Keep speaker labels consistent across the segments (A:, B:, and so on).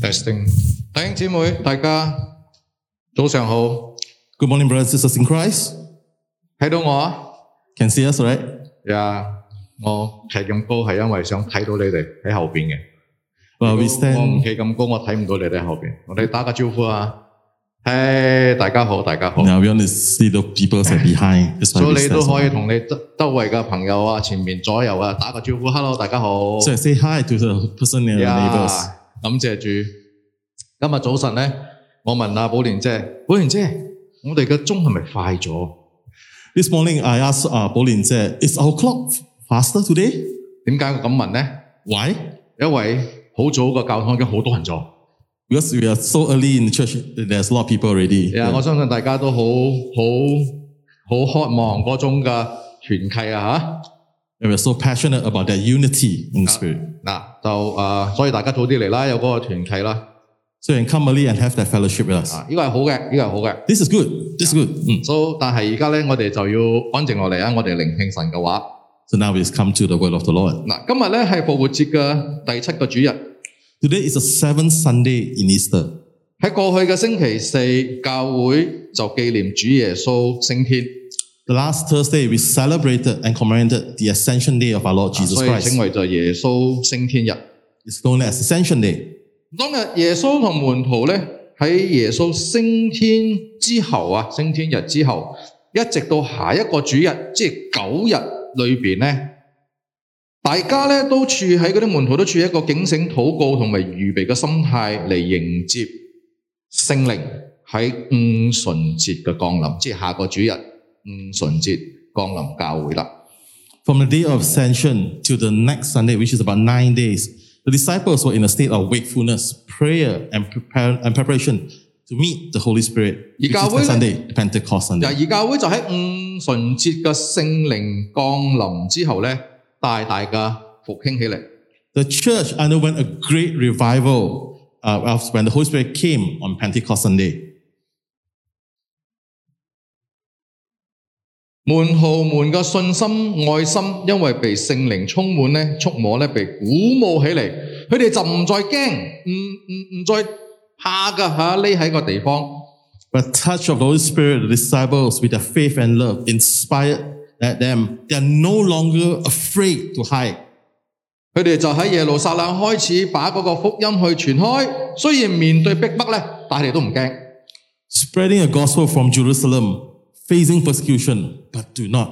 A: Testing，弟兄姊妹，大家早上好，
B: Good morning, brothers and sisters in Christ.
A: 睇到我啊？
B: Can see us, right?
A: 呀，我企咁高系因为想睇到你哋喺后边嘅。
B: Well, we
A: 我唔
B: stand.
A: 企咁高，我睇唔到你哋喺后边。我哋打个招呼啊！系大家好，大家好。
B: Now we want to see the people that are behind. That's why
A: 所
B: we
A: 以你都
B: stand.
A: 可以同你周周围嘅朋友啊、前面左右啊打个招呼，hello，大家好。
B: So I say hi to the person in your
A: 呀
B: neighbors.
A: 感谢主。今日早晨咧，我问阿宝莲姐，宝莲姐，我哋嘅钟系咪快咗？
B: This morning I asked uh, Bolin said, "Is our clock faster today?
A: 点解我咁问咧？
B: Why?
A: 因为好早嘅教堂已经好多人咗。
B: Because we are so early in the church. There's a lot of people already.
A: 呀，我相信大家都好好好渴望嗰种嘅团契啊
B: And we're so passionate about that unity in spirit.
A: 吓。嗱就诶、呃所以大家早啲嚟啦，有嗰个团契啦。
B: So you can come early and have that fellowship with us.
A: 啊，呢个系好嘅，呢个系好嘅。
B: This is good. This is good. Mm.
A: So 但系而家咧，我哋就要安静落嚟啊！我哋聆听神嘅话。
B: So now we come to the word of the Lord.
A: 嗱，今日咧系复活节嘅第七个主日。
B: Today is the seventh Sunday in Easter.
A: 喺过去嘅星期四，教会就纪念主耶稣升天，
B: The last Thursday, we celebrated and commemorated the Ascension Day of our Lord Jesus
A: 所以称
B: Christ.
A: 为就耶稣升天日。
B: It's known as Ascension Day.
A: 当日耶稣同门徒咧喺耶稣升天之后啊，升天日之后，一直到下一个主日，即系九日里边咧，大家咧都处喺嗰啲门徒都处喺一个警醒、祷告同埋预备嘅心态嚟迎接圣灵喺五旬节嘅降临，即系下个主日 五旬节降临教会啦。
B: From the day of Ascension to the next Sunday, which is about nine days, the disciples were in a state of wakefulness, prayer, and, prepare, and preparation to meet the Holy Spirit. Which is
A: 而教会呢？
B: the Sunday, Pentecost
A: 嗱，
B: Sunday.
A: 而教会就喺五旬节嘅圣灵降临之后咧，大大嘅复兴起嚟。
B: The church underwent a great revival uh, of when the Holy Spirit came on Pentecost Sunday.
A: 门徒们嘅信心、爱心，因为被圣灵充满咧、触摸咧，被鼓舞起嚟，佢哋就唔再惊，唔唔唔再怕㗎吓，匿喺个地方。
B: But touch of the Holy Spirit, the disciples with their faith and love inspired that them. They are no longer afraid to hide.
A: 佢哋就喺耶路撒冷开始把嗰个福音去传开，虽然面对逼迫咧，但系佢哋都唔惊。
B: Spreading a gospel from Jerusalem, facing persecution, but do not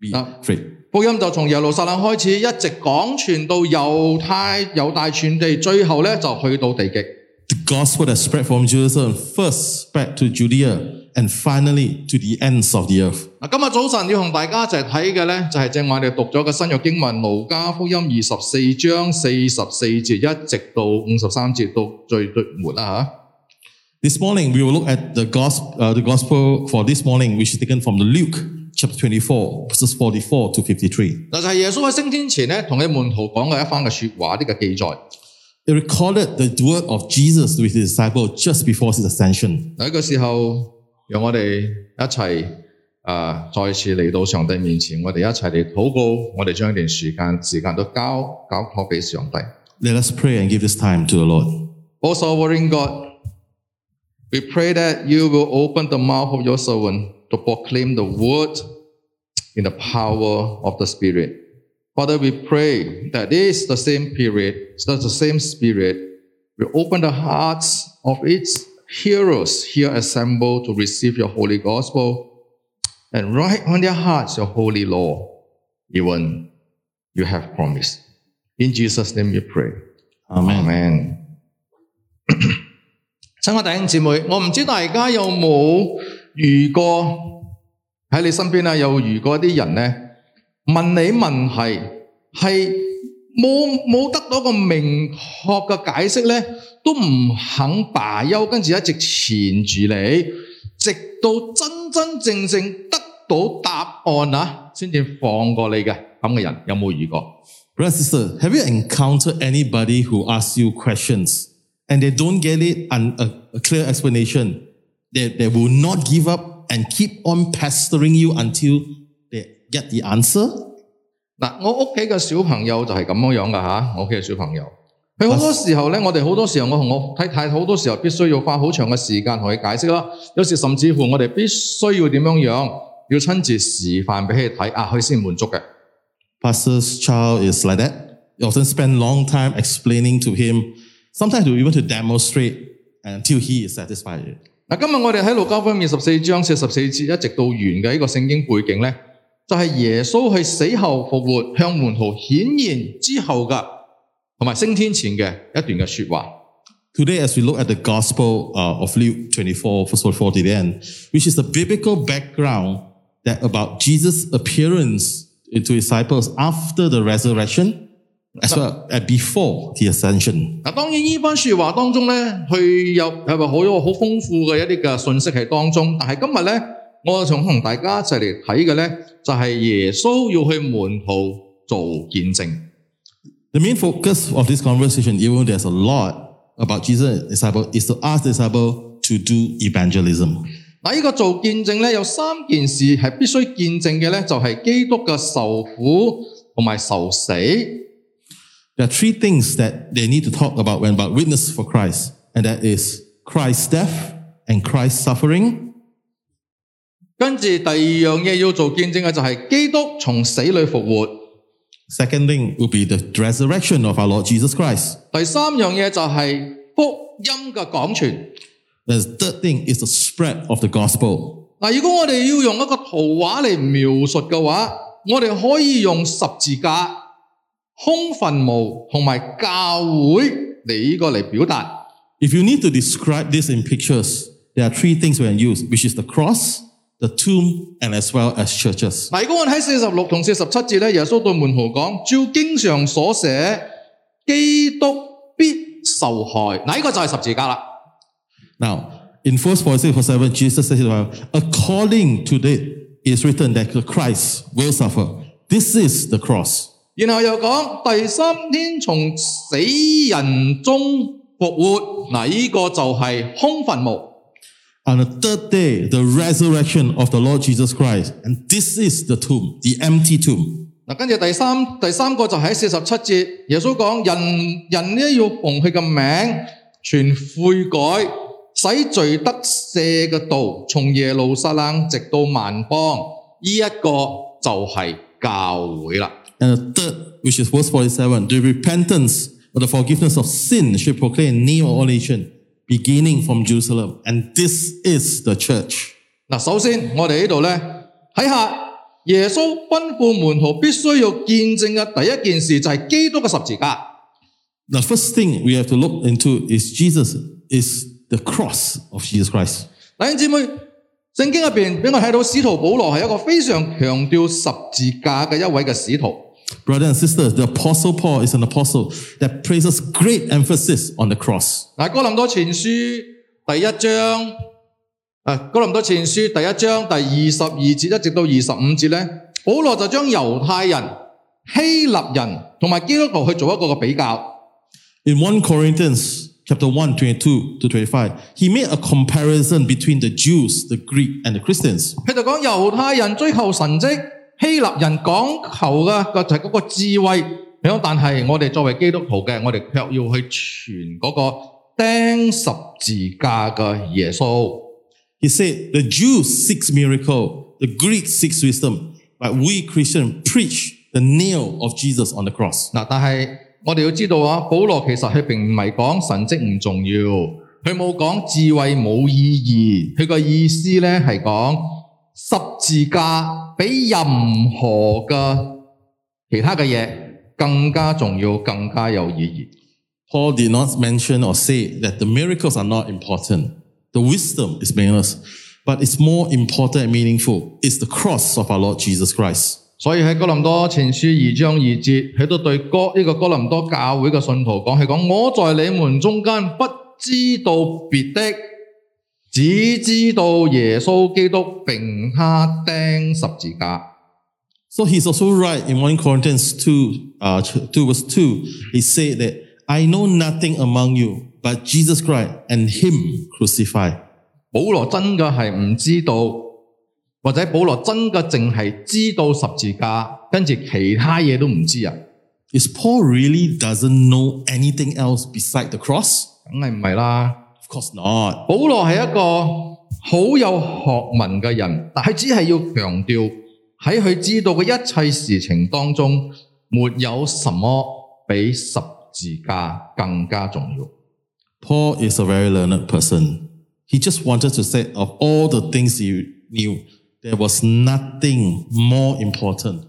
B: be
A: Ah.
B: afraid.
A: 福音就从耶路撒冷开始，一直广传到犹太、犹大全地，最后咧就去到地极。
B: The gospel that spread from Jerusalem first spread to Judea and finally to the ends of the earth.
A: 嗱，今日早晨要同大家一齐睇嘅咧，就系正话我哋读咗嘅新约经文《路加福音》二十四章四十四节，一直到五十三节到最最末啦
B: This morning we will look at the gospel, uh, the gospel for this morning, which is taken from the Luke chapter 24, verses 44 to 53.
A: 吓。嗱，就系耶稣喺升天前咧，同佢门徒讲嘅一番嘅说话，呢个记载。
B: It recorded the word of Jesus with his disciples just before his ascension.
A: 嗱，呢个时候，让我哋一齐啊、再次嚟到上帝面前，我哋一齐嚟祷告，我哋将呢段时间时间都交交托俾上帝。
B: Let us pray and give this time to the Lord.
A: O sovereign God, we pray that you will open the mouth of your servant to proclaim the word in the power of the Spirit. Father, we pray that this the same period, that the same Spirit will open the hearts of its hearers here assembled to receive your holy gospel and write on their hearts your holy law, even you have promised. In Jesus' name we pray.
B: Amen.
A: Amen 亲爱弟兄姊妹，我唔知大家有冇 遇过喺你身边啊，有遇过一啲人咧问你问题系冇冇得到个明确嘅解释咧，都唔肯罢休，跟住一直缠住你，直到真真正正得到答案啊，先至放过你嘅咁嘅人，有冇遇过？
B: Brother and sister, have you encountered anybody who asks you questions and they don't get it and a, a clear explanation? They, they will not give up and keep on pestering you until they get the answer?
A: 嗱，我屋企嘅小朋友就系咁样样噶吓，我屋企嘅小朋友 佢好多时候咧，我哋好多时候，我同我太太好多时候必须要花好长嘅时间同佢解释啦。有时甚至乎我哋必须要点样样，要亲自示范俾佢睇，啊，佢先满足嘅。
B: Pastor's child is like that. You often spend long time explaining to him, sometimes to even to demonstrate until he is satisfied.
A: 嗱，今日我哋喺路加福音二十四章四十四节一直到完嘅呢个圣经背景咧，就系、耶稣去死后复活，向门徒显现之后嘅，同埋升天前嘅一段嘅说话。
B: Today, as we look at the Gospel uh, of Luke 24, verse 44 to the end, which is the biblical background that about Jesus' appearance to his disciples after the resurrection, as well as before the ascension.
A: 嗱，当然呢番说话当中咧，佢有系咪好有好丰富嘅一啲嘅信息喺当中？但系今日咧，我想同大家一齐嚟睇嘅咧，就系耶稣要去门徒做见证。
B: The main focus of this conversation, even though there's a lot about Jesus and his disciple, is to ask the disciple to do evangelism.
A: 嗱，呢个做见证咧，有三件事系必须见证嘅咧，就系基督嘅受苦同埋受死。
B: There are three things that they need to talk about when about witness for Christ, and that is Christ's death and Christ's suffering,
A: 跟住第二样嘢要做见证嘅就系基督从死里复活。
B: Second thing will be the resurrection of our Lord Jesus Christ.
A: 第三样嘢就系福音嘅广传。
B: The third thing is the spread of the gospel.
A: 嗱，如果我哋要用一个图画嚟描述嘅话，我哋可以用十字架、 空坟墓同埋教会嚟呢个嚟表达。
B: If you need to describe this in pictures, there are three things we can use, which is the cross, the tomb, and as well as churches.
A: 嗱，如果我哋喺四十六同四十七节咧，耶稣对门徒讲：照经上所写，基督必受害。嗱，呢个就系十字架啦。
B: Now, in verse 46, verse 7, Jesus says, according to the, it is written that Christ will suffer. This is the cross.
A: 然後又講第三天從死人中復活。嗱，呢個就係空墳墓。
B: On the third day, the resurrection of the Lord Jesus Christ. And this is the tomb, the empty tomb.
A: 嗱，跟住第三第三個就喺四十七節，耶穌講人人呢要奉佢嘅名，全悔改，使罪得赦嘅道，從耶路撒冷直到萬邦，呢、一個就係教會啦。
B: And the third, which is verse 47, the repentance or the forgiveness of sin should proclaim name of all nation, beginning from Jerusalem. And this is the church.
A: 嗱，首先我哋呢度咧睇下耶稣吩咐门徒必须要见证嘅第一件事就系基督嘅十字架。
B: The first thing we have to look into is Jesus, is the cross of Jesus Christ.
A: 弟兄姊妹，圣经入边俾我睇到使徒保罗系一个非常强调十字架嘅一位嘅使徒。
B: Brothers and sisters, the apostle Paul is an apostle that places great emphasis on the cross.
A: 嗱，哥林多前书第一章，啊，哥林多前书第一章第二十二节一直到二十五节咧，保罗就将犹太人、希腊人同埋基督徒去做一个嘅比较。
B: In 1 Corinthians chapter 1, 22 to 25, he made a comparison between the Jews, the Greek, and the Christians.
A: 佢就讲犹太人追求神迹， 希腊人讲求嘅个就系嗰个智慧。佢讲但系我哋作为基督徒嘅，我哋却要去传嗰个钉十字架嘅耶稣。
B: He said, the Jews seek miracle, the Greeks seek wisdom, but we Christians preach the nail of Jesus on the cross.
A: 嗱，但系我哋要知道啊，保罗其实佢并唔系讲神迹唔重要，佢冇讲智慧冇意义，佢个意思咧系讲 十字架比任何嘅其他嘅嘢更加重要，更加有意义。
B: Paul did not mention or say that the miracles are not important. The wisdom is meaningless, but it's more important and meaningful. It's the cross of our Lord Jesus Christ.
A: 所以喺哥林多前书二章二节，佢都对哥呢个哥林多教会嘅信徒讲，系讲我在你们中间不知道别的， 只知道耶稣基督并他钉十字架。
B: So he's also right in 1 Corinthians 2, uh, 2 verse 2. He said that, I know nothing among you but Jesus Christ and him crucified.
A: 保罗真嘅系唔知道，或者保罗真嘅净系知道十字架，跟住其他嘢都唔知啊。
B: Is Paul really doesn't know anything else beside the cross?
A: 梗系唔系啦。
B: Of course not.
A: 保罗系一个好有学问嘅人，但系只系要强调喺佢知道嘅一切事情当中，没有什么比十字架更加重要。
B: Paul is a very learned person. He just wanted to say of all the things he knew, there was nothing more important,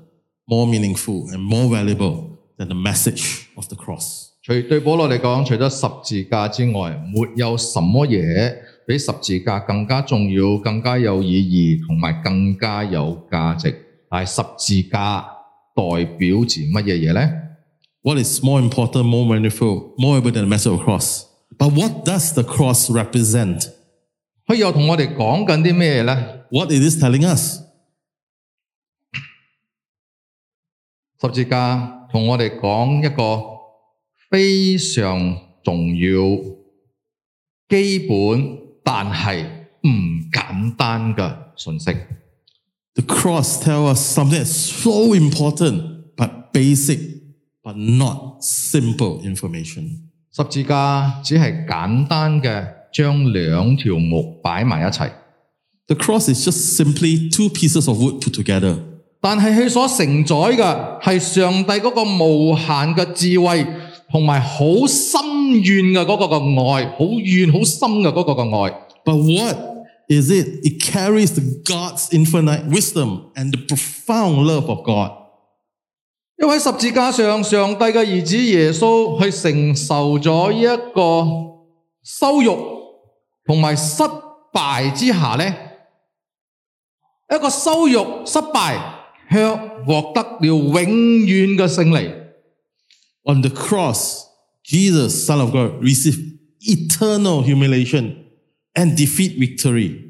B: more meaningful, and more valuable than the message of the cross.
A: 除對保羅嚟講，除咗十字架之外，沒有什麼嘢比十字架更加重要、更加有意義同埋更加有價值。但係十字架代表住乜嘢嘢呢？
B: What is more important, more meaningful, more valuable than the message of the cross? But what does the cross represent?
A: 佢又同我哋講緊啲咩呢？
B: What is this telling us?
A: 十字架同我哋講一個 非常重要、基本但係唔簡單嘅信息。
B: The cross tells us something that's so important, but basic, but not simple information.
A: 十字架只係簡單嘅將兩條木擺埋一齊，
B: The cross is just simply two pieces of wood put together.
A: 但係佢所承載嘅係上帝嗰個無限嘅智慧， 同埋好深遠嘅嗰個嘅愛，好遠好深嘅嗰個嘅愛。
B: But what is it? It carries the God's infinite wisdom and the profound love of God.
A: 因為喺十字架上，上帝嘅兒子耶穌去承受咗一個羞辱同埋失敗之下呢，一個羞辱失敗，卻獲得了永遠嘅勝利。
B: On the cross, Jesus, Son of God, received eternal humiliation and defeat victory.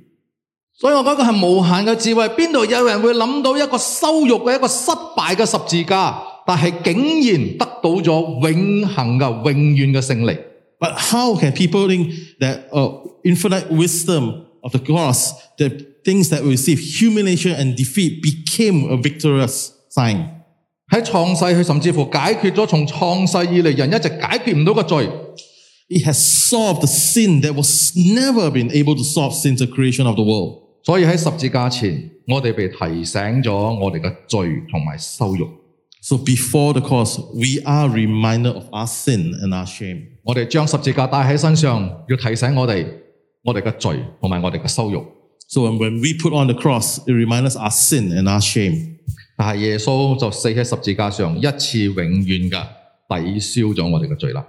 A: 所以我觉得系无限嘅智慧，边度有人会谂到一个羞辱嘅一个失败嘅十字架，但系竟然得到咗永恒嘅永远嘅胜利。
B: But how can people think that uh, infinite wisdom of the cross, the things that we receive, humiliation and defeat, became a victorious sign?
A: 喺创世，佢甚至乎解决咗从创世以嚟人一直解决唔到嘅罪。
B: It has solved the sin that was never been able to solve since the creation of the world.
A: 所以喺十字架前，我哋被提醒咗我哋嘅罪同埋羞辱。
B: So before the cross, we are reminded of our sin and our shame.
A: 我哋将十字架带喺身上，要提醒我哋我哋嘅罪同埋我哋嘅羞辱。
B: So when, when we put on the cross, it reminds us our sin and our shame.
A: 但系耶稣就死喺十字架上，一次永远嘅抵消咗我哋嘅罪啦。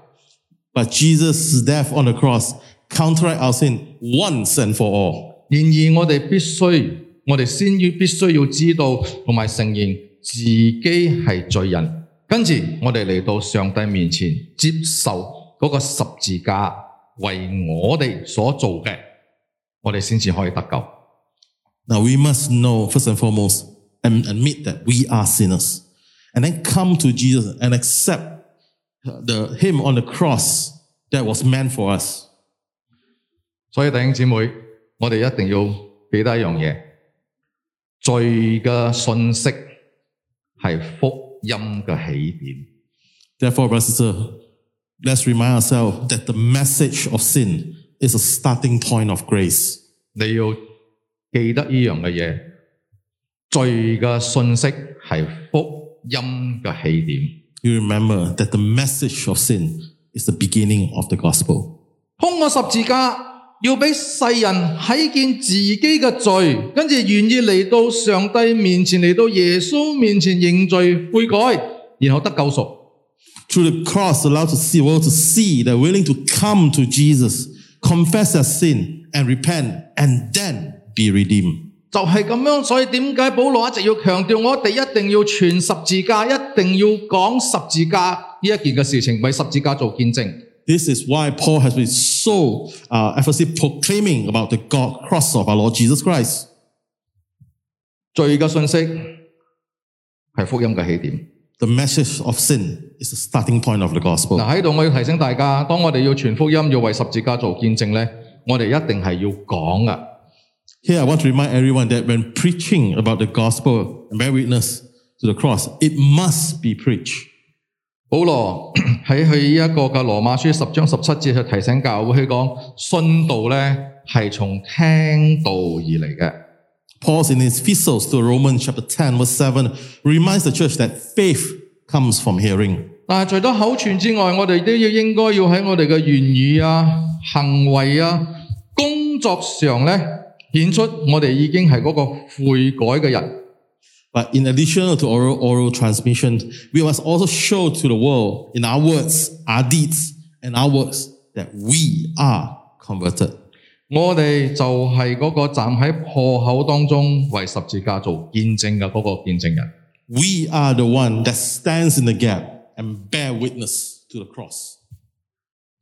B: But Jesus' death on the cross counteract our sin once and for all.
A: 然而我哋必须，我哋先要必须要知道同埋承认自己系罪人，跟住我哋嚟到上帝面前接受嗰个十字架为我哋所做嘅，我哋先至可以得救。
B: Now we must know first and foremost and admit that we are sinners, and then come to Jesus and accept the him on the cross that was meant for us.
A: 所以弟兄姊妹，我哋一定要记得一样嘢，罪嘅信息系福音嘅起点。
B: Therefore, brothers and sisters, let's remind ourselves that the message of sin is a starting point of grace.
A: 你要记得呢样嘅嘢， 罪嘅信息系福音嘅起点。
B: You remember that the message of sin is the beginning of the gospel.
A: 通过十字架，要俾世人睇见自己嘅罪，跟住愿意嚟到上帝面前，嚟到耶稣面前认罪悔改，然后得救赎。
B: Through the cross, allowed to see, world to see, they're willing to come to Jesus, confess their sin, and repent, and then be redeemed.
A: 就係咁樣，所以點解保羅一直要強調我哋一定要傳十字架，一定要講十字架呢一件嘅事情，為十字架做見證。
B: This is why Paul has been so uh, emphasis proclaiming about the God cross of our Lord Jesus Christ.
A: 罪嘅信息係福音嘅起點。
B: The message of sin is the starting point of the gospel.
A: 嗱喺度我要提醒大家，當我哋要傳福音，要為十字架做見證咧，我哋一定係要講噶。
B: Here, I want to remind everyone that when preaching about the gospel and bear witness to the cross, it must be preached.
A: 保罗喺佢呢一个嘅罗马书十章十七节去提醒教会，佢讲信道咧系从听道而嚟嘅。
B: Paul in his epistles to Romans chapter 10 verse 7 reminds the church that faith comes from hearing.
A: 但系除咗口传之外，我哋都要应该要喺我哋嘅言语啊、行为啊、工作上咧 显出我哋已经系嗰个悔改嘅人。
B: But in addition to oral, oral transmission, we must also show to the world in our words, our deeds, and our works that we are converted.
A: 我哋就系嗰个站喺破口当中为十字架做见证嘅嗰个见证人。
B: We are the one that stands in the gap and bear witness to the cross.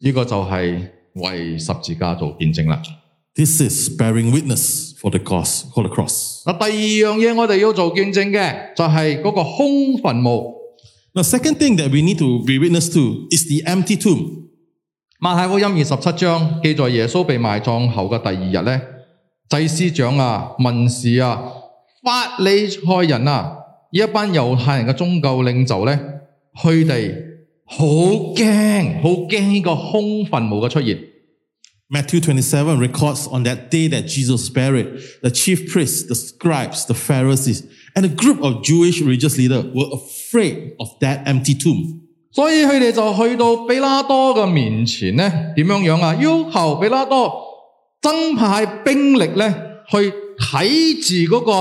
A: 呢、个就系为十字架做见证啦。
B: This is bearing witness for the cross, for the cross.
A: 嗱，第二样嘢我哋要做见证嘅就系嗰个空坟墓。
B: The second thing that we need to be witness to is the empty tomb.
A: 马太福音二十七章记载耶稣被埋葬后嘅第二日咧，祭司长啊、文士啊、法利赛人啊，呢一班犹太人嘅宗教领袖咧，佢哋好惊，好惊呢个空坟墓嘅出现。
B: Matthew 27 records on that day that Jesus was buried, the chief priests, the scribes, the Pharisees, and a group of Jewish religious leaders were afraid of that empty tomb.
A: 所以佢哋就去到比拉多嘅面前咧，点样样啊？要求比拉多增派兵力咧，去睇住嗰个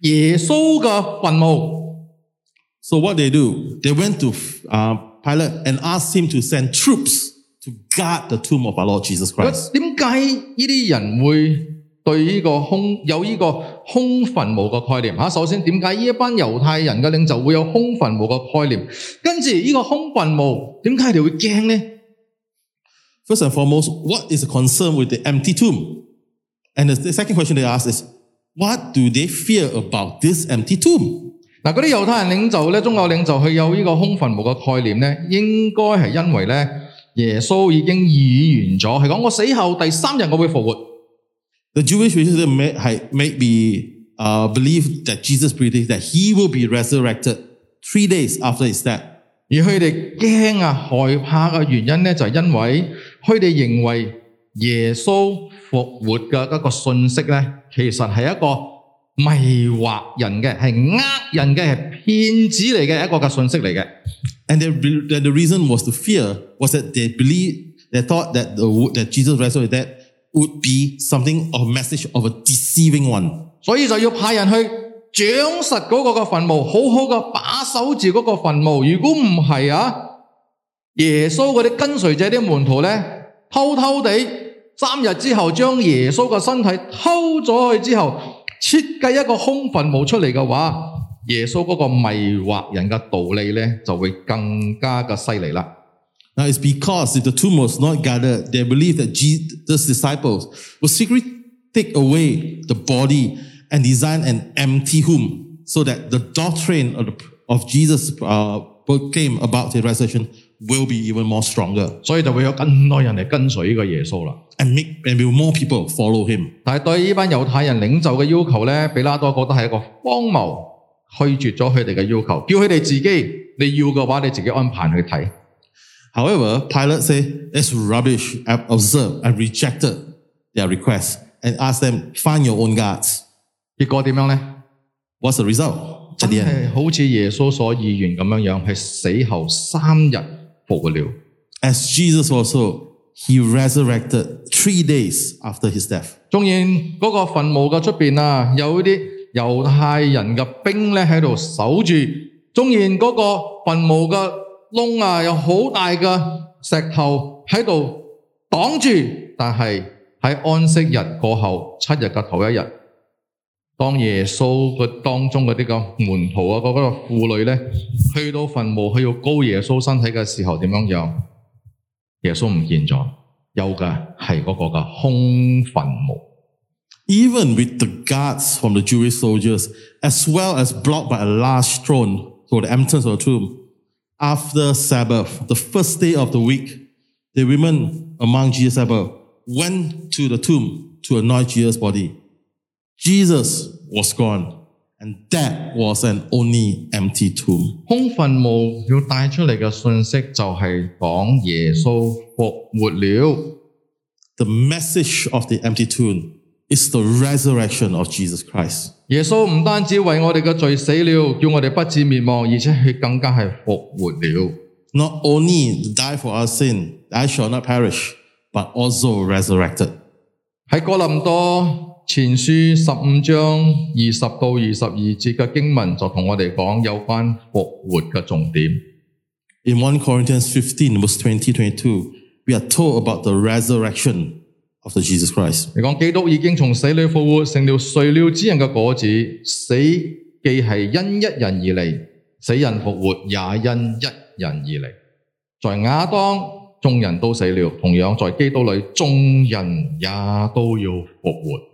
A: 耶稣嘅坟墓。
B: So what they do, they went to uh, Pilate and asked him to send troops to guard the tomb of our Lord Jesus Christ.
A: 点解呢啲人会对呢个空有呢个空坟墓嘅概念吓？首先点解呢一班犹太人嘅领袖会有空坟墓嘅概念？跟住呢个空坟墓点解佢哋会惊呢？
B: First and foremost, what is the concern with the empty tomb? And the, the second question they ask is, what do they fear about this empty tomb?
A: 嗱，嗰啲犹太人领袖咧，宗教领袖佢有呢个空坟墓嘅概念咧，应该系因为咧 耶稣已经预言咗，系讲我死后第三日我会复活。
B: The Jewish religious may, had- may be uh, believe that Jesus predicted that he will be resurrected three days after his death.
A: 而佢哋惊啊、害怕嘅原因咧，就系因为佢哋认为耶稣复活嘅一个信息咧，其实系一个 迷惑人嘅，系呃人嘅，系骗子嚟嘅一个嘅信息嚟嘅。
B: And the, the, the reason was to fear was that they believed, they thought that, the, that Jesus resurrected that would be something of a message of a deceiving one.
A: 所以就要派人去掌实嗰个嘅坟墓，好好嘅把守住嗰个坟墓。如果唔系啊，耶稣嗰啲跟随者啲门徒咧，偷偷地三日之后将耶稣嘅身体偷咗去之后， 设计一个空坟墓出嚟嘅话，耶稣嗰个迷惑人嘅道理咧就会更加嘅犀利啦。
B: Now it's because if the tomb was not gathered, they believed that Jesus' disciples would secretly take away the body and design an empty tomb so that the doctrine of, the, of Jesus uh, proclaimed about his resurrection will be even more stronger
A: 所以就会有更多人嚟跟随呢个耶稣啦。
B: and make and will more people follow him.
A: 但系对呢班犹太人领袖嘅要求咧，比拉多觉得系一个荒谬，拒绝咗佢哋嘅要求，叫佢哋自己你要嘅话，你自己安排去睇。
B: However, Pilate said it's rubbish, and observed and rejected their request and asked them, find your own gods.
A: 结果点样咧？
B: What's the result?
A: 真
B: At the end,
A: 係好似耶穌所預言咁樣樣，係死後三日復活了。
B: as Jesus also, he resurrected three days after his death.
A: 縱然嗰個墳墓嘅出邊啊，有啲猶太人嘅兵咧喺度守住，縱然嗰個墳墓嘅窿啊有好大嘅石頭喺度擋住，但係喺安息日過後七日嘅頭一日， 当耶稣嘅当中嗰啲个门徒啊，嗰、个妇女咧去到坟墓，佢要膏耶稣身体嘅时候点样样？耶稣唔见咗，有嘅系嗰个嘅空坟墓。
B: Even with the guards from the Jewish soldiers, as well as blocked by a large stone for the entrance of the tomb, after Sabbath, the first day of the week, the women among Jesus' disciples went to the tomb to anoint Jesus' body. Jesus was gone, And that was an only empty tomb.
A: 空坟墓要带出嚟嘅信息就系讲耶稣复活了。
B: The message of the empty tomb is the resurrection of Jesus Christ.
A: 耶稣唔单止为我哋嘅罪死了，叫我哋不致灭亡，而且佢更加系复活了。
B: Not only to die for our sin, I shall not perish, but also resurrected.
A: 喺哥林多 前书十五章二十到二十二节嘅经文就同我哋讲有关复活嘅重点。
B: In 1 Corinthians 15, verse 20 22, we are told about the resurrection of the Jesus Christ.
A: 你讲基督已经从死里复活，成了睡了之人嘅果子。死既系因一人而嚟，死人复活也因一人而嚟。在亚当众人都死了，同样在基督里众人也都要复活。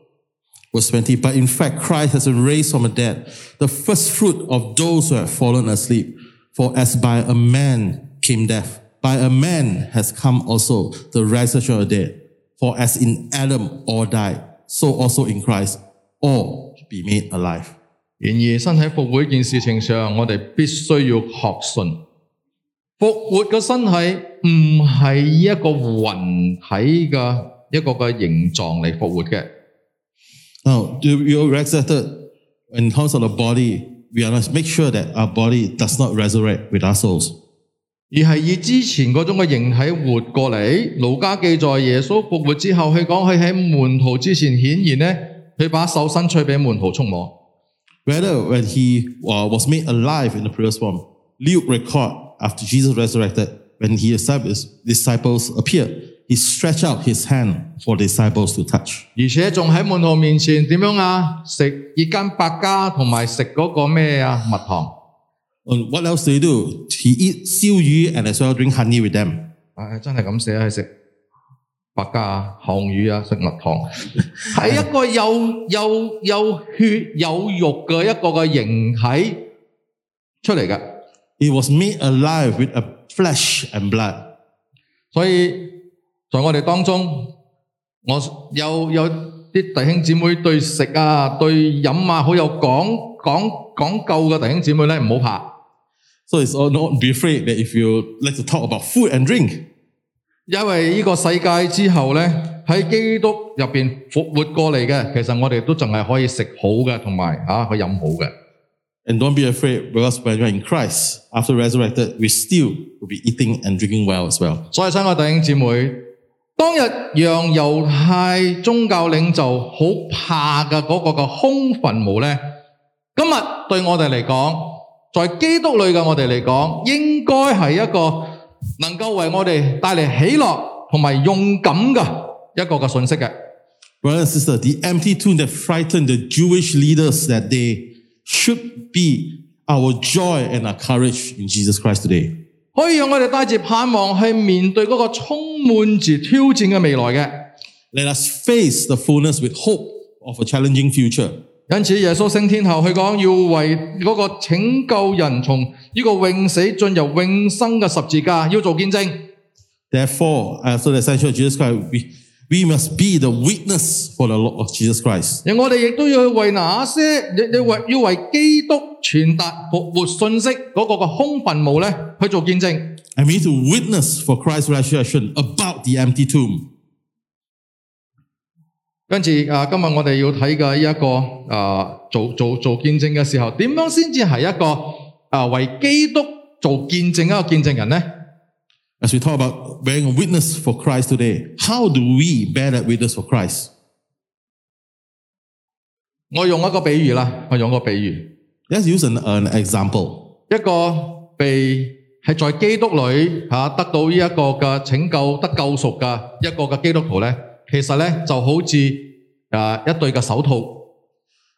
B: Verse 20, but in fact, Christ has been raised from the dead, the first fruit of those who have fallen asleep. For as by a man came death, by a man has come also the resurrection of the dead. For as in Adam all died, so also in Christ all be made alive.
A: 然而身体复活呢件事情上，我哋必须要确信，复活嘅身体唔系以一个魂体嘅一个嘅形状嚟复活嘅。
B: Now, to be resurrected in terms of the body, we must make sure that our body does not resurrect with our souls.
A: 而系以之前嗰种嘅形体活过嚟。卢家记载耶稣复活之后，佢讲佢喺门徒之前显现呢，佢把手伸出俾门徒触摸。
B: Rather, when he uh, was made alive in the previous form, Luke record after Jesus resurrected, when his disciples, disciples appeared, he stretched out his hand for the disciples to touch.
A: 而且仲喺门徒面前点样啊？食热间百家同埋食嗰个咩啊蜜糖。
B: And what else did he do? He eat 烧鱼 and as well drink honey with them.
A: 唉，真系咁写系食百家啊、项鱼啊、食蜜糖，系一个有有有血有肉嘅一个嘅形体出嚟嘅。
B: He was made alive with a flesh and blood.
A: 所以 在我哋当中，我有有啲弟兄姊妹对食啊、对饮啊好有讲讲讲究嘅弟兄姊妹咧，唔好怕，
B: So it's all not be afraid that if you like to talk about food and drink,
A: 因为呢个世界之后咧喺基督入边复活过嚟嘅，其实我哋都仲系可以食好嘅，同埋啊可以饮好嘅。
B: and don't be afraid because when you're in Christ, after resurrected, we still will be eating and drinking well as well.
A: 所以亲爱弟兄姊妹， 当日让犹太宗教领袖好怕嘅嗰个嘅空坟墓咧，今日对我哋嚟讲，在基督里嘅我哋嚟讲，应该系一个能够为我哋带嚟喜乐同埋勇敢嘅一个嘅信息嘅。
B: Brother and sister, the empty tomb that frightened the Jewish leaders that day should be our joy and our courage in Jesus Christ today.
A: 可以让我哋带住盼望去面对嗰个充满住挑战嘅未来嘅。
B: Let us face the fullness with hope of a challenging future.
A: 因此，耶稣升天后，佢讲要为嗰个拯救人从呢个永死进入永生嘅十字架，要做见证。
B: Therefore, after the ascension of Jesus Christ, we, we must be the witness for the Lord of Jesus Christ.
A: 而我哋亦都要去为那些你你为要为基督传达复活信息嗰个嘅空坟墓咧去做见证。
B: And we need to witness for Christ's resurrection about the empty tomb.
A: 跟住啊，今日我哋要睇嘅呢一个啊，做做做见证嘅时候，点样先至系一个啊为基督做见证一个见证人呢？
B: As we talk about bearing a witness for Christ today, how do we bear that witness for Christ?
A: 我用一个比喻啦，我用一个比喻。
B: Let's use an, an example.
A: 一个被系在基督里吓得到呢一个嘅拯救得救赎嘅一个嘅基督徒咧，其实咧就好似诶一对嘅手套，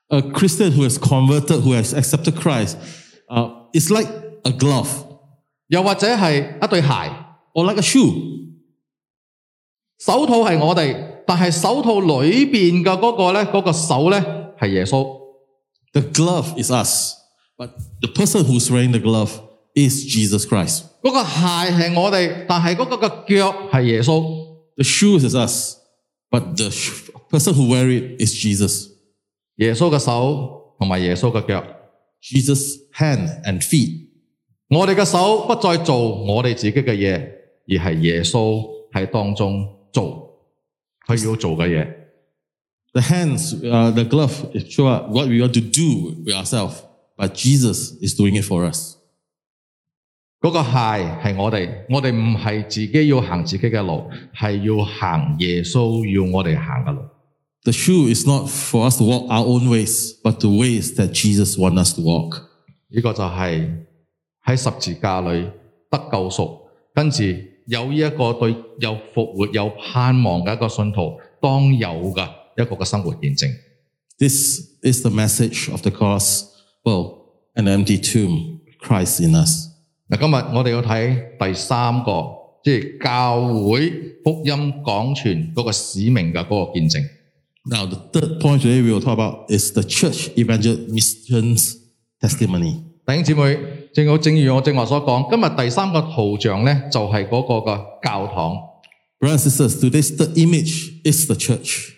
B: A Christian who has converted, who has accepted Christ, uh, is like a glove
A: 又或者系一对鞋。
B: or like a shoe.
A: 手套系我哋，但系手套里边嘅嗰个咧，嗰、个手咧系耶稣。
B: The glove is us, but the person who's wearing the glove is Jesus Christ.
A: 嗰个鞋系我哋，但系嗰个嘅脚系耶稣。
B: The shoes is us, but the sh- person who wear it is Jesus.
A: 耶稣嘅手 同埋耶稣嘅脚。
B: Jesus' hand and feet.
A: 我哋嘅手不再做我哋自己嘅嘢， 而係耶穌喺當中做佢要做嘅嘢。
B: The hands, uh, the glove, show up what we want to do with ourselves. But Jesus is doing it for us.
A: 嗰個鞋係我哋，我哋唔係自己要行自己嘅路，係要行耶穌要我哋行嘅路。
B: The shoe is not for us to walk our own ways, but the ways that Jesus wants us to walk.
A: 呢個就係喺十字架裏得救贖，跟住 有呢一个对有复活有盼望嘅一个信徒当有嘅一个嘅生活见证。
B: This is the message of the gospel and the empty tomb, Christ in us.
A: 嗱，今日我哋要睇第三个，即系教会福音讲传嗰个使命嘅嗰个见证。
B: Now, the third point today we will talk about is the church evangelism's testimony.
A: 弟兄姊妹，正好正如我正话所讲，今日第三个图像咧就系、嗰个嘅教堂。
B: Brothers and sisters, today's third image is the church.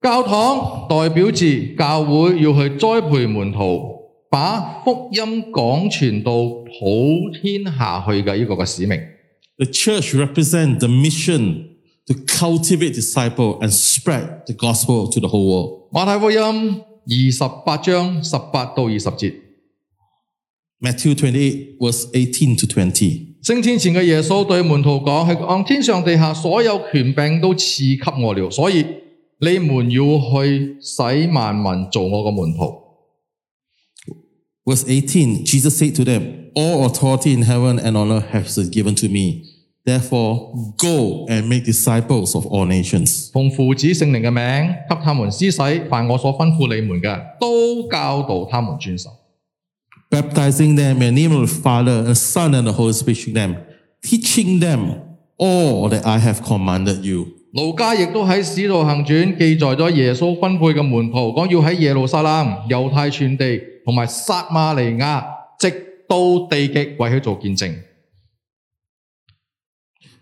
A: 教堂代表住教会要去栽培门徒，把福音讲传到普天下去嘅呢个嘅使命。
B: The church represents the mission to cultivate disciples and spread the gospel to the whole world.
A: 马太福音 二十八章十八到二十节，
B: Matthew 28, verse 18 to 20.
A: 升天前嘅耶稣对门徒讲：系讲天上地下所有权柄都赐给我了，所以你们要去使万民做我嘅门徒。
B: Verse 18, Jesus said to them, All authority in heaven and on earth has been given to me. Therefore, go and make disciples of all nations.
A: 奉父子圣灵嘅名，给他们施洗，凡我所吩咐你们嘅，都教导他们遵守。
B: baptizing them in the name of the Father, the Son, and the Holy Spirit, teaching them, teaching them all that I have commanded you.
A: 路加亦都喺《使徒行传》记载咗耶稣分配嘅门徒，讲要喺耶路撒冷、犹太全地同埋撒玛利亚，直到地极为佢做见证。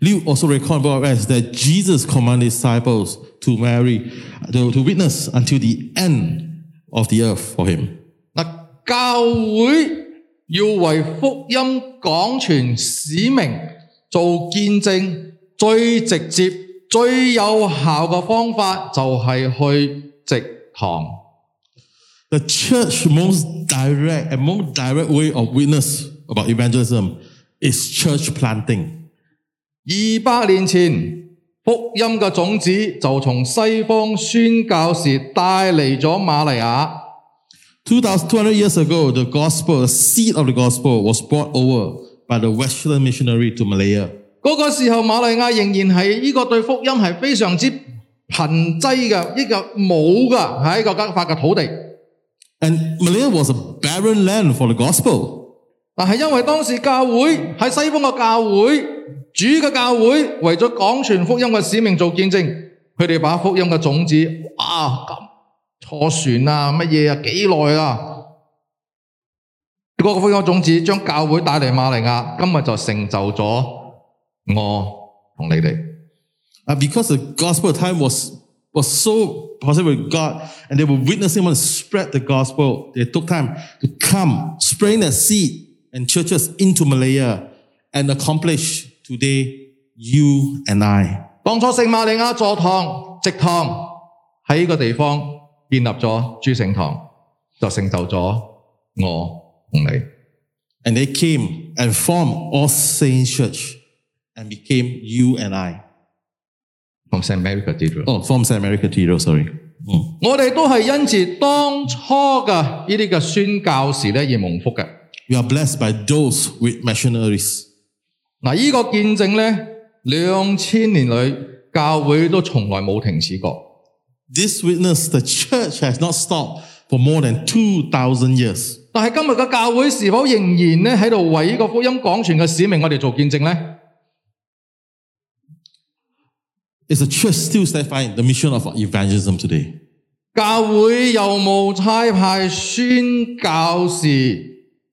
B: Luke also recorded about us that Jesus commanded disciples to marry, to, to witness until the end of the earth for him.
A: 嗱，教会要为福音讲传使命做见证，最直接、最有效嘅方法就系去植堂。
B: The church most direct and most direct way of witness about evangelism is church planting.
A: 二百年前，福音嘅種子就從西方宣教士帶嚟咗瑪利亞。
B: 2,200 years ago, the gospel, the seed of the gospel was brought over by the Western missionary to Malaya.
A: 嗰個時候，瑪利亞仍然係呢個對福音係非常之貧瘠嘅，呢個冇嘅係一個得法嘅土地。
B: And Malaya was a barren land for the gospel.
A: 但係因為當時教會喺西方嘅教會， 主嘅教会为咗讲传福音嘅使命做见证，佢哋把福音嘅种子，哇咁坐船啊乜嘢啊几耐啊！嗰、个福音嘅种子将教会带嚟马利亚，今日就成就咗我同你哋。
B: Uh, because the gospel at the time was, was so possible with God, and they were witnessing want to spread the gospel. They took time to come, spraying their seed and churches into Malaya and accomplish today you and I.
A: 当初圣玛利亚座堂直堂喺呢个地方建立咗诸圣堂，就成就咗我同你。
B: And they came and formed All Saints Church and became you and I.
A: from St. Mary Cathedral。
B: Oh, formed St. Mary Cathedral, sorry. Mm.
A: 我哋都系因住当初嘅呢啲嘅宣教士咧而蒙福嘅。
B: We are blessed by those with missionaries.
A: 嗱，呢个见证咧，两千年里教会都从来冇停止过。
B: This witness, the church has not stopped for more than 2,000 years.
A: 但系今日嘅教会是否仍然咧喺度为呢个福音广传嘅使命，我哋做见证咧？
B: Is the church still steadfast in the mission of evangelism today?
A: 教会有冇差派宣教士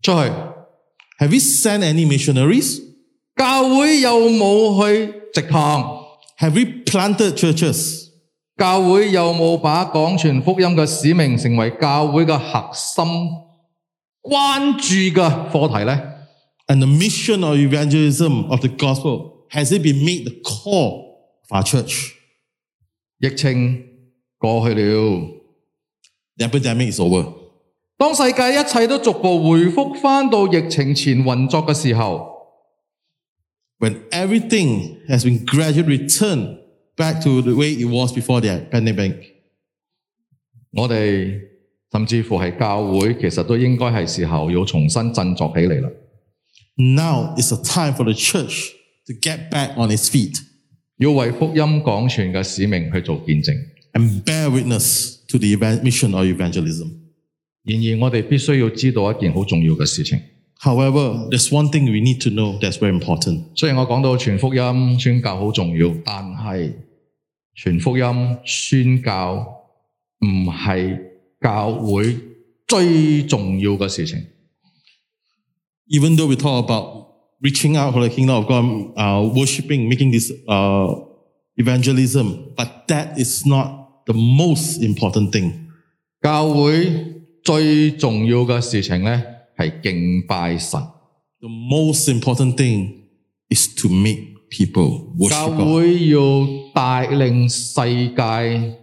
A: 出去？
B: Have we sent any missionaries?
A: 教会有冇去植堂？
B: Have we planted churches?
A: 教会有冇把讲传福音嘅使命成为教会嘅核心关注嘅课题呢？
B: And the mission or evangelism of the gospel, has it been made the core of our church?
A: 疫情过去了，
B: The epidemic is over.
A: 当世界一切都逐步回复返到疫情前运作嘅时候，
B: When everything has been gradually returned back to the way it was before the pandemic,
A: 我哋甚至乎系教会，其实都应该系时候要重新振作起嚟啦。
B: now is a time for the church to get back on its feet
A: 要为福音讲传嘅使命去做见证。
B: and bear witness to the evan- mission or evangelism.
A: 然而，我哋必须要知道一件好重要嘅事情。
B: However, there's one thing we need to know that's very important.
A: 虽然我讲到传福音、宣教好重要，但系传福音、宣教唔系教会最重要嘅事情。
B: Even though we talk about reaching out for the kingdom of God, uh, worshiping, making this uh, evangelism, but that is not the most important thing.
A: 教会最重要嘅事情呢， 系敬拜神。
B: The most important thing is to make people
A: 教
B: worship God.
A: 会要带领世界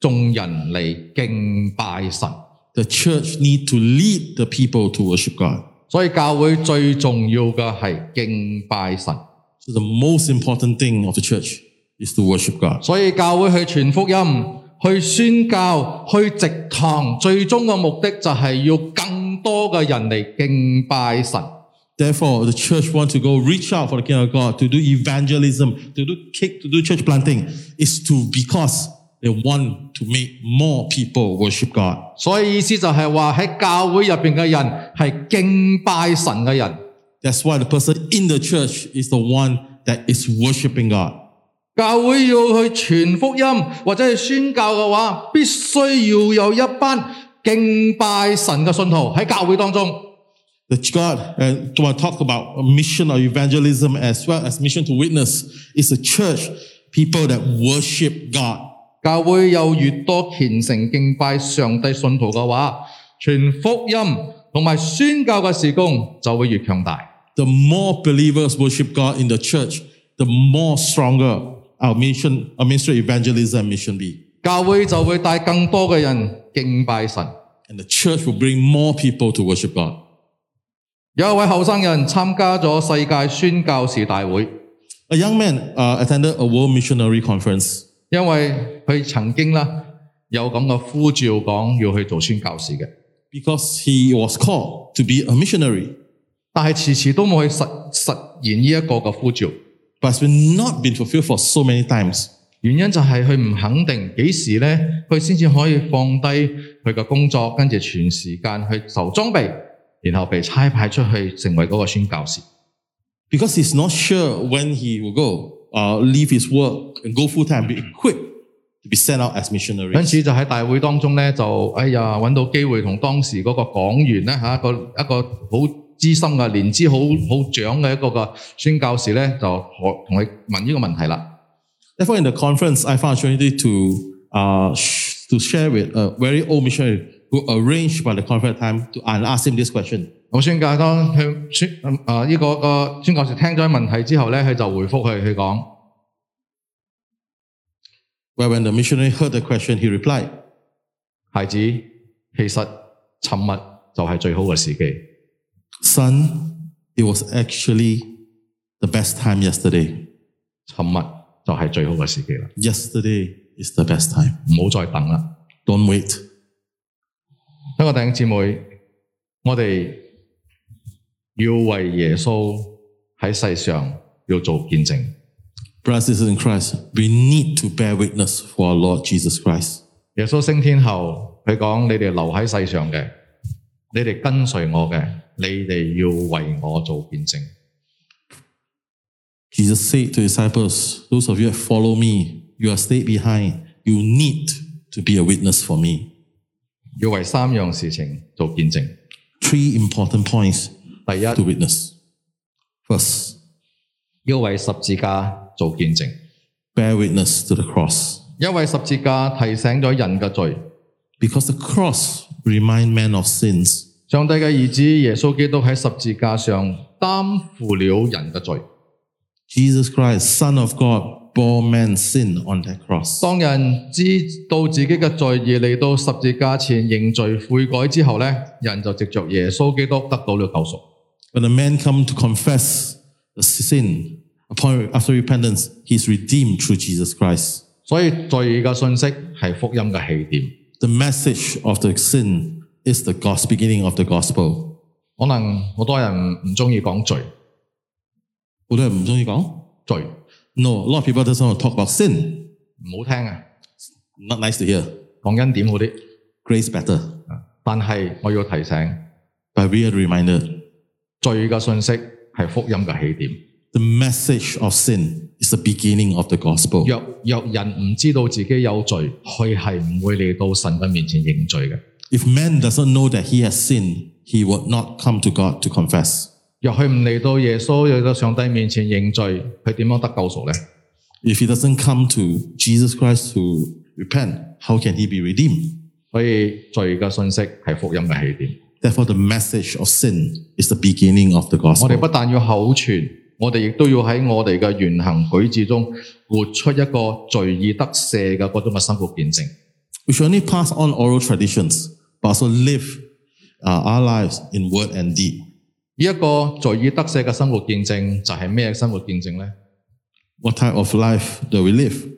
A: 众人嚟敬拜神，
B: The church need to lead the people to worship God.
A: 所以教会最重要嘅系敬拜神。
B: So the most important thing of the church is to worship God.
A: 所以教会去传福音、去宣教、去植堂，最终嘅目的就系要更 多嘅人嚟敬拜神。
B: Therefore, the church want to go reach out for the kingdom of God, to do evangelism, to do kick, to do church planting, is to because they want to make more people worship God.
A: 所以意思就系话喺教会入边嘅人系敬拜神嘅人。
B: That's why the person in the church is the one that is worshiping God.
A: 教会要去传福音或者系宣教嘅话，必须要有一班 敬拜神嘅信徒喺教会当中。
B: The God, and when I talk about a mission or evangelism as well as mission to witness, is a church, people that worship God.
A: 教会有越多虔诚敬拜上帝信徒嘅话，传福音同埋宣教嘅事工就会越强大。
B: The more believers worship God in the church, the more stronger our mission, our ministry evangelism mission be.
A: 教会就会带更多嘅人 敬拜神。
B: And the church will bring more people to worship God.
A: 有一位后生人参加咗世界宣教士大会，
B: A young man uh, attended a world missionary conference
A: 因为佢曾经啦有咁嘅呼召讲要去做宣教士嘅，
B: because he was called to be a missionary,
A: 但系迟迟都冇去实实现呢一个嘅呼召。
B: but it's been not been fulfilled for so many times.
A: 原因就係佢唔肯定幾時咧，佢先至可以放低佢嘅工作，跟住全時間去受裝備，然後被差派出去成為嗰個宣教士。
B: Because he's not sure when he will go, uh, leave his work and go full time, be equipped to be sent out as
A: 因
B: missionaries.
A: 此就喺大會當中咧，就哎呀揾到機會同當時嗰個講員咧嚇一個一個好資深嘅年資好好長嘅一個嘅宣教士咧，就學同佢問呢個問題啦。
B: Therefore, in the conference, I found opportunity to uh, sh- to share with a very old missionary who arranged by the conference time to and ask him this question.
A: 咁宣教当向宣啊呢个个宣教士听咗问题之后咧，佢就回覆佢，佢讲：
B: Where when the missionary heard the question, he replied,
A: 孩子，其实沉默就系最好嘅时机。
B: "Son, it was actually the best time yesterday.
A: 沉默 就系最好嘅时机啦，
B: Yesterday is the best time.
A: 唔好再等啦。
B: Don't wait."
A: 一个弟兄姊妹，我哋要为耶稣喺世上要做见证。
B: Brothers and sisters in Christ, we need to bear witness for our Lord Jesus Christ.
A: 耶稣升天后，佢讲：你哋留喺世上嘅，你哋跟随我嘅，你哋要为我做见证。
B: Jesus said to his disciples, Those of you that follow me, you are stayed behind. You need to be a witness for me.
A: 要为三样事情做见证。
B: Three important points
A: 第一，
B: to witness. First,
A: 要为十字架做见证；
B: bear witness to the cross.
A: 因为十字架提醒咗人嘅罪。
B: Because the cross remind man of sins.
A: 上帝嘅儿子耶稣基督喺十字架上担负了人嘅罪。
B: Jesus Christ, Son of God, bore man's sin on that cross.
A: 当人知道自己嘅罪而嚟到十字架前认罪悔改之后呢，人就藉着耶稣基督得到了救赎。
B: When a man come to confess the sin upon after repentance, he's redeemed through Jesus Christ.
A: 所以罪嘅信息系福音嘅起点。
B: The message of the sin is the gospel, beginning of the gospel.
A: 可能好多人唔中意讲罪，
B: 好多人唔中意讲。
A: 罪
B: No, a lot of people doesn't want to talk about sin.
A: 唔好听啊，
B: Not nice to hear.
A: 讲恩典好啲。
B: Grace better.
A: 但系我要提醒，
B: But we are reminded
A: 罪嘅信息系福音嘅起点。
B: the message of sin is the beginning of the gospel.
A: 若若人唔知道自己有罪，佢系唔会嚟到神嘅面前认罪嘅。
B: If man doesn't know that he has sinned, he would not come to God to confess.
A: 若佢唔嚟到耶稣嚟到上帝面前认罪，佢点样得救赎呢？
B: If he doesn't come to Jesus Christ to repent, how can he be redeemed?
A: 所以罪嘅信息系福音嘅起点。
B: Therefore, the message of sin is the beginning of the
A: 我哋
B: gospel.
A: 不但要口传，我哋亦都要喺我哋嘅言行举止中活出一个罪已得赦嘅嗰种嘅生活见证。
B: We should only pass on oral traditions, but also live uh, our lives in word and deed.
A: 呢一个罪已得赦嘅生活见证就系咩生活见证呢？
B: What type of life do we live?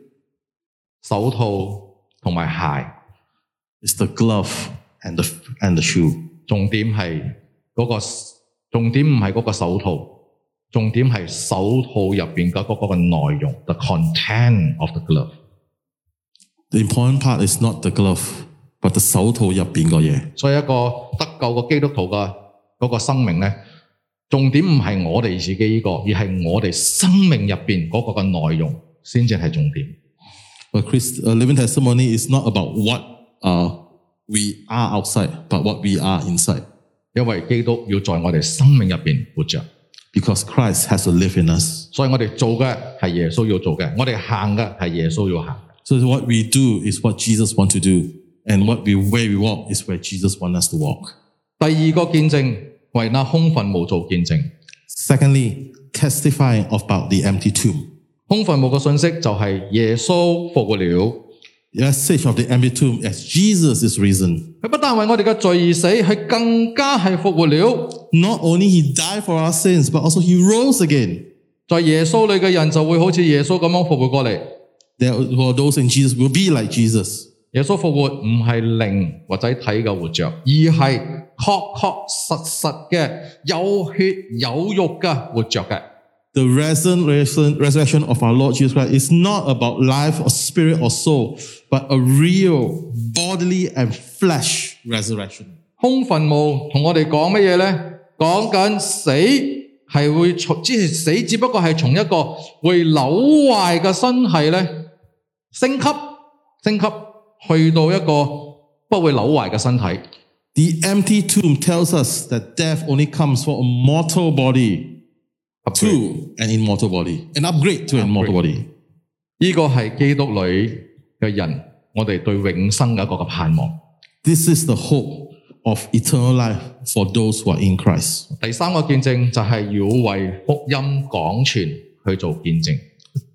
A: 手套同埋鞋，
B: It's the glove and the, and the shoe.
A: 重点系嗰、个重点唔系嗰个手套，重点系手套入边嘅嗰个内容，the content of the glove。
B: The important part is not the glove, but the 手套入边个嘢。
A: 所以一个得救嘅基督徒嘅嗰个生命咧， 重点唔系我哋自己呢、个，而系我哋生命入边嗰个嘅内容先至系重点。
B: But Christ, uh, living testimony is not about what uh, we are outside, but what we are inside.
A: 因为基督要在我哋生命入边活着，
B: Because Christ has to live in us.
A: 所以我哋做嘅系耶稣要做嘅，我哋行嘅系耶稣要行嘅。
B: So what we do is what Jesus wants to do, and what we where we walk is where Jesus wants us to walk.
A: 第二个见证 为那空坟墓做见证，
B: Secondly, testifying about the empty tomb.
A: 空坟墓嘅信息就系耶稣复活了。
B: The message of the empty tomb as Jesus is risen.
A: 佢不但为我哋嘅罪而死，佢更加系复活了。
B: Not only he died for our sins, but also he rose again.
A: 在耶稣里嘅人就会好似耶稣咁样复活过嚟。
B: Therefore, those in Jesus will be like Jesus.
A: 耶稣复活唔系灵或者体嘅活着，而系 确确实实嘅有血有肉嘅活着嘅。
B: The resurrection, resurrection of our Lord Jesus Christ is not about life or spirit or soul, but a real bodily and flesh resurrection.
A: 空坟墓同我哋讲乜嘢呢？讲紧死系会从，之前死只不过系从一个会朽坏嘅身体呢升级升级去到一个不会朽坏嘅身体。
B: The empty tomb tells us that death only comes for a mortal body to an immortal body, an upgrade to an immortal body.
A: 呢个系基督里嘅人，我哋对永生嘅一个嘅盼望。
B: This is the hope of eternal life for those who are in Christ.
A: 第三个见证就系要为福音广传去做见证。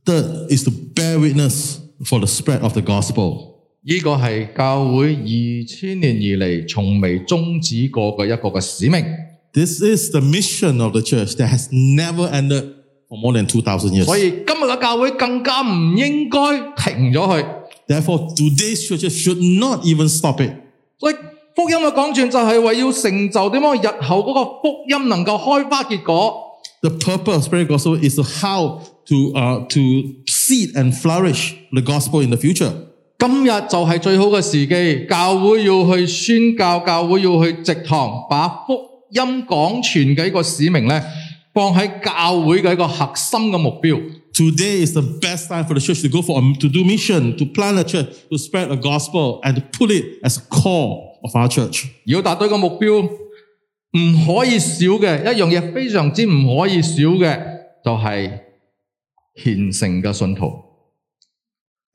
B: Third is to bear witness for the spread of the gospel.
A: 呢个系教会二千年以嚟从未终止过嘅一个嘅使命。
B: This is the mission of the church that has never ended for more than 2,000 years.
A: 所以今日嘅教会更加唔应该停咗佢。
B: Therefore, today's churches should not even stop it.
A: 所以福音嘅广传就系为要成就点样日后嗰个福音能够开花结果。
B: The purpose of spreading the gospel is to how to, uh, to seed and flourish the gospel in the future.
A: 今日就系最好嘅时机，教会要去宣教，教会要去植堂，把福音广传嘅一个使命咧，放喺教会嘅一个核心嘅目标。
B: Today is the best time for the church to go for to do mission, to plant a church, to spread the gospel, and to put it as a core of our church.
A: 要达到一个目标，唔可以少嘅一样嘢，非常之唔可以少嘅，就系虔诚嘅信徒。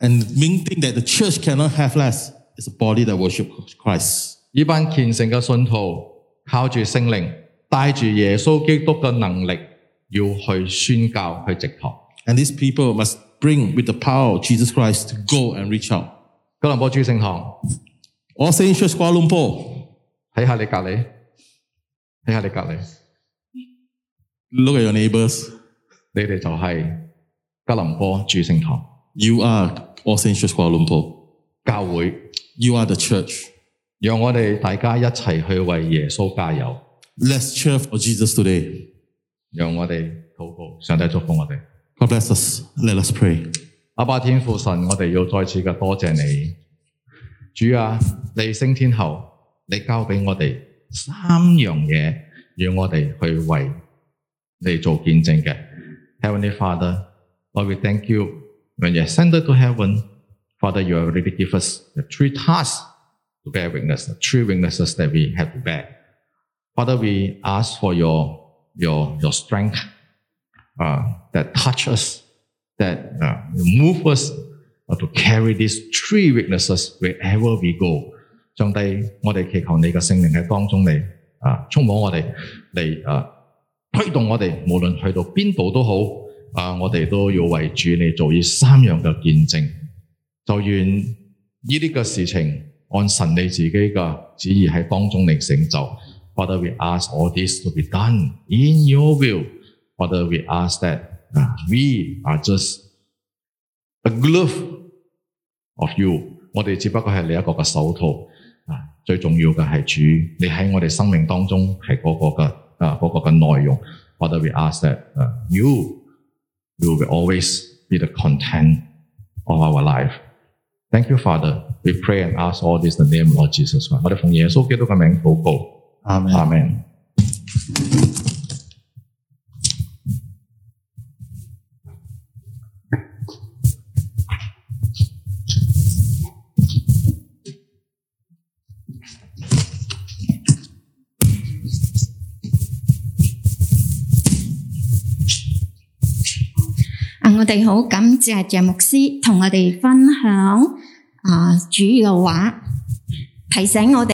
B: And main thing that the church cannot have less is a body that worship Christ.
A: 呢班虔诚嘅信徒靠住圣灵，带住耶稣基督嘅能力，要去宣教去直堂。
B: And these people must bring with the power of Jesus Christ to go and reach out.
A: 吉林波主圣堂，
B: All Saints Church Kuala Lumpur,
A: 睇下你隔离，睇下你隔离，
B: look at your neighbors.
A: 你哋就系吉林波主圣堂
B: You are All Saints Church Kuala Lumpur.
A: 教会，
B: You are the church.
A: 让我哋大家一齐去为耶稣加油，
B: Let's cheer for Jesus today.
A: 让我哋祷告，上帝祝福我哋。
B: God bless us. Let us pray.
A: 阿爸天父神，我哋要再次嘅多谢你，主啊，你升天后，你交俾我哋三样嘢，让我哋去为你做见证嘅。Heavenly Father, Lord, we thank you when you ascended to heaven, Father, you already give us the three tasks to bear witness, the three witnesses that we have to bear. Father, we ask for your your your strength uh, that touch us, that uh, move us uh, to carry these three witnesses wherever we go. 上帝，我哋祈求你嘅圣灵喺当中嚟啊，充满我哋嚟啊，推动我哋，无论去到边度都好 啊，我哋都要為主你做呢三樣嘅見證。就願呢啲嘅事情按神你自己嘅旨意喺當中嚟成就。Father, we ask all this to be done in your will. Father, we ask that uh, we are just a glove of you。我哋只不過係你一個嘅手套啊，最重要嘅係主，你喺我哋生命當中係嗰個嘅啊嗰個嘅內容。Father, we ask that、uh, you you will always be the content of our life. Thank you, Father. We pray and ask all this in the name of Lord Jesus Christ. 我哋奉耶稣基督嘅名祷告。
B: Amen.
A: 阿
C: 门。 我哋好感謝謝牧師同我哋分享啊主嘅話，提醒我哋。